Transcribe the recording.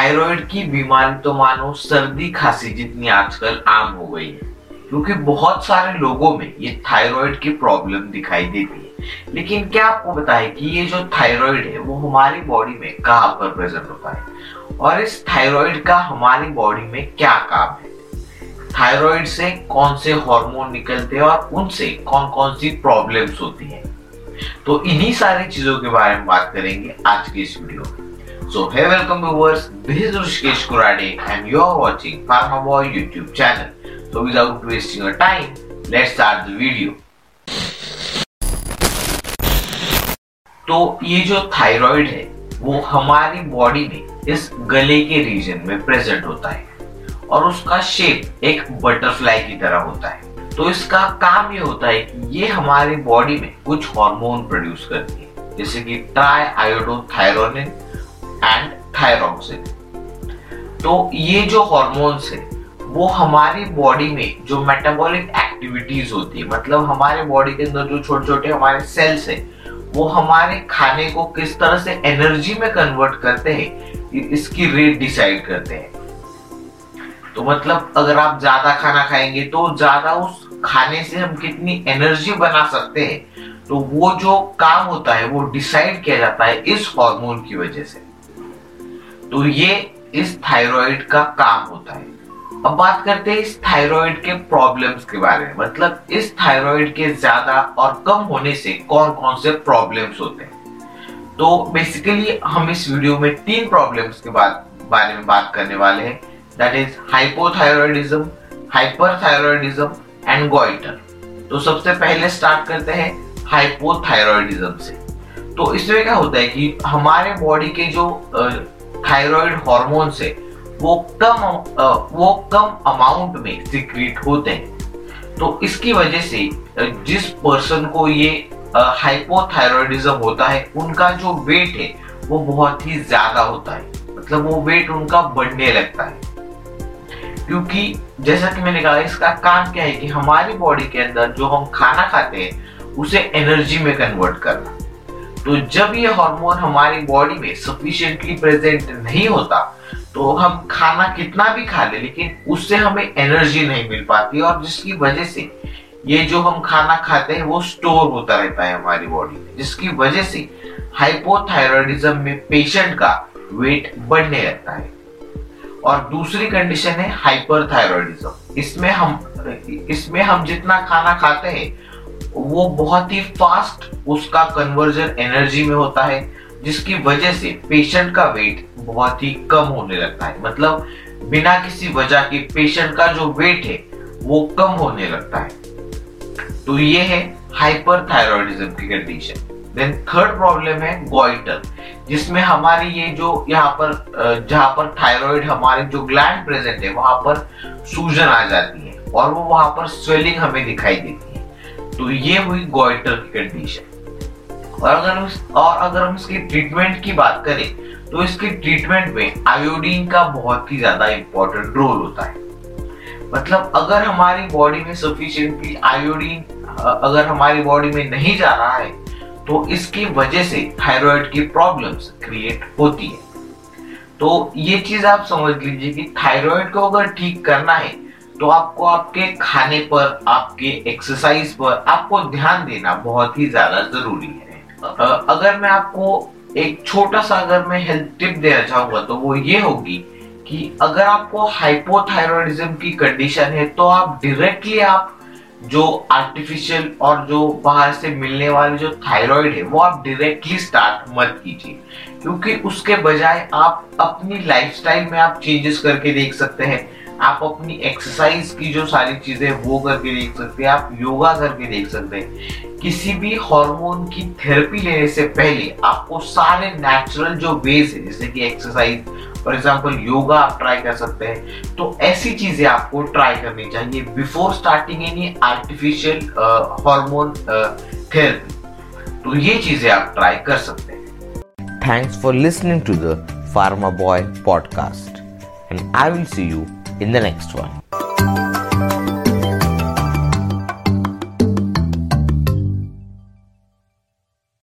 Thyroid की बीमारी तो मानो सर्दी खांसी जितनी आजकल आम हो गई है, क्योंकि बहुत सारे लोगों में ये थायराइड की प्रॉब्लम दिखाई देती है। लेकिन क्या आपको बताए कि ये जो थायराइड है, वो हमारी बॉडी में कहाँ पर प्रेजेंट होता है? और इस थायराइड का हमारी बॉडी में क्या काम है? थायराइड से कौन से हार्मोन निकलते हैं और उनसे कौन कौन सी प्रॉब्लम्स होती हैं? तो इन्हीं सारी चीज़ों के बारे में बात करेंगे आज की इस वीडियो में। So hey welcome viewers this is Rishikesh Kurade and you are watching pharma boy YouTube channel so without wasting your time let's start the video तो ये जो थायराइड है, वो हमारी बॉडी में इस गले के रीजन में प्रेजेंट होता है। और उसका शेप एक बटरफ्लाई की तरह होता है। तो इसका काम ये होता है कि ये हमारी बॉडी में कुछ हार्मोन प्रोड्यूस करती है। जैसे कि ट्राई आयोडोथायरोनिन एंड थायरोक्सिन तो ये जो हॉर्मोन्स है, वो हमारी बॉडी में जो मेटाबॉलिक एक्टिविटीज़ होती है मतलब हमारे बॉडी के अंदर जो छोटे छोटे हमारे सेल्स है, वो हमारे खाने को किस तरह से एनर्जी में कन्वर्ट करते हैं इसकी रेट डिसाइड करते हैं। तो मतलब अगर आप ज़्यादा खाना खाएँगे तो ज़्यादा उस खाने से हम कितनी एनर्जी बना सकते हैं तो वो जो काम होता है, वो डिसाइड किया जाता है इस हार्मोन की वजह से। तो ये इस थायराइड का काम होता है। अब बात करते हैं इस थायराइड के प्रॉब्लम्स के बारे में। मतलब इस थायराइड के ज़्यादा और कम होने से कौन कौन से प्रॉब्लम्स होते हैं? तो बेसिकली हम इस वीडियो में तीन प्रॉब्लम्स के बारे में बात करने वाले हैं। That is hypothyroidism hyperthyroidism and goiter तो सबसे पहले स्टार्ट करते हैं हाइपोथायरॉयडिज्म से। तो इसमें क्या होता है कि हमारे बॉडी के जो थायराइड हॉर्मोन्स है वो कम वो कम अमाउंट में सिक्रीट होते हैं। तो इसकी वजह से जिस पर्सन को ये हाइपोथायरॉयडिज्म होता है, उनका जो वेट है, वो बहुत ही ज़्यादा होता है। मतलब वो वेट उनका बढ़ने लगता है। क्योंकि जैसा कि मैंने कहा, इसका काम क्या है कि हमारी बॉडी के अंदर जो हम खाना खाते हैं, उसे एनर्जी में कन्वर्ट करना। तो जब ये हार्मोन हमारी बॉडी में सफिशिएंटली प्रेजेंट नहीं होता तो हम खाना कितना भी खा ले, लेकिन उससे हमें एनर्जी नहीं मिल पाती और जिसकी वजह से ये जो हम खाना खाते हैं, वो स्टोर होता रहता है हमारी बॉडी में। जिसकी वजह से हाइपोथायरॉयडिज्म में पेशेंट का वेट बढ़ने लगता है। और दूसरी कंडीशन है हाइपरथायरॉयडिज्म इसमें हम इसमें हम जितना खाना खाते हैं वो बहुत ही फास्ट उसका कन्वर्जन एनर्जी में होता है, जिसकी वजह से पेशेंट का वेट बहुत ही कम होने लगता है। मतलब बिना किसी वजह के पेशेंट का जो वेट है, वो कम होने लगता है। तो ये है हाइपर हाइपरथायरॉयडिज्म की कंडीशन देन थर्ड प्रॉब्लम है गोइटर जिसमें हमारी ये जो यहाँ पर जहाँ पर थायराइड हमारे जो ग्लैंड प्रेजेंट है, वहाँ पर सूजन आ जाती है और वो वहाँ पर स्वेलिंग हमें दिखाई देती है। तो ये हुई गोइटर की कंडीशन और अगर हम और अगर हम इसकी ट्रीटमेंट की बात करें तो इसकी ट्रीटमेंट में आयोडीन का बहुत ही ज़्यादा इंपॉर्टेंट रोल होता है. मतलब अगर हमारी बॉडी में सफिशियंटली आयोडीन अगर हमारी बॉडी में नहीं जा रहा है तो इसकी वजह से थायराइड की प्रॉब्लम्स क्रिएट होती है. तो ये चीज़ आप समझ लीजिए कि थायराइड को अगर ठीक करना है तो आपको आपके खाने पर, आपके एक्सरसाइज पर आपको ध्यान देना बहुत ही ज़्यादा ज़रूरी है। अगर मैं आपको एक छोटा सा अगर मैं हेल्थ टिप देना चाहूँगा तो वो ये होगी कि अगर आपको हाइपोथायरॉयडिज्म की कंडीशन है तो आप डायरेक्टली आप जो आर्टिफिशियल और जो बाहर से मिलने वाले जो थायराइड है, वो आप डायरेक्टली स्टार्ट मत कीजिए। क्योंकि उसके बजाय आप अपनी लाइफस्टाइल में आप चेंजेस करके देख सकते हैं। आप अपनी एक्सरसाइज की जो सारी चीज़ें वो करके देख सकते हैं, आप योगा करके देख सकते हैं। किसी भी हार्मोन की थेरेपी लेने से पहले आपको सारे नेचुरल जो वेज है, जैसे कि एक्सरसाइज फॉर एग्ज़ाम्पल योगा आप ट्राई कर सकते हैं। तो ऐसी चीज़ें आपको ट्राई करनी चाहिए before starting any artificial hormone therapy तो ये चीज़ें आप ट्राई कर सकते हैं। Thanks for listening to the pharma boy podcast and I will see you in the next one.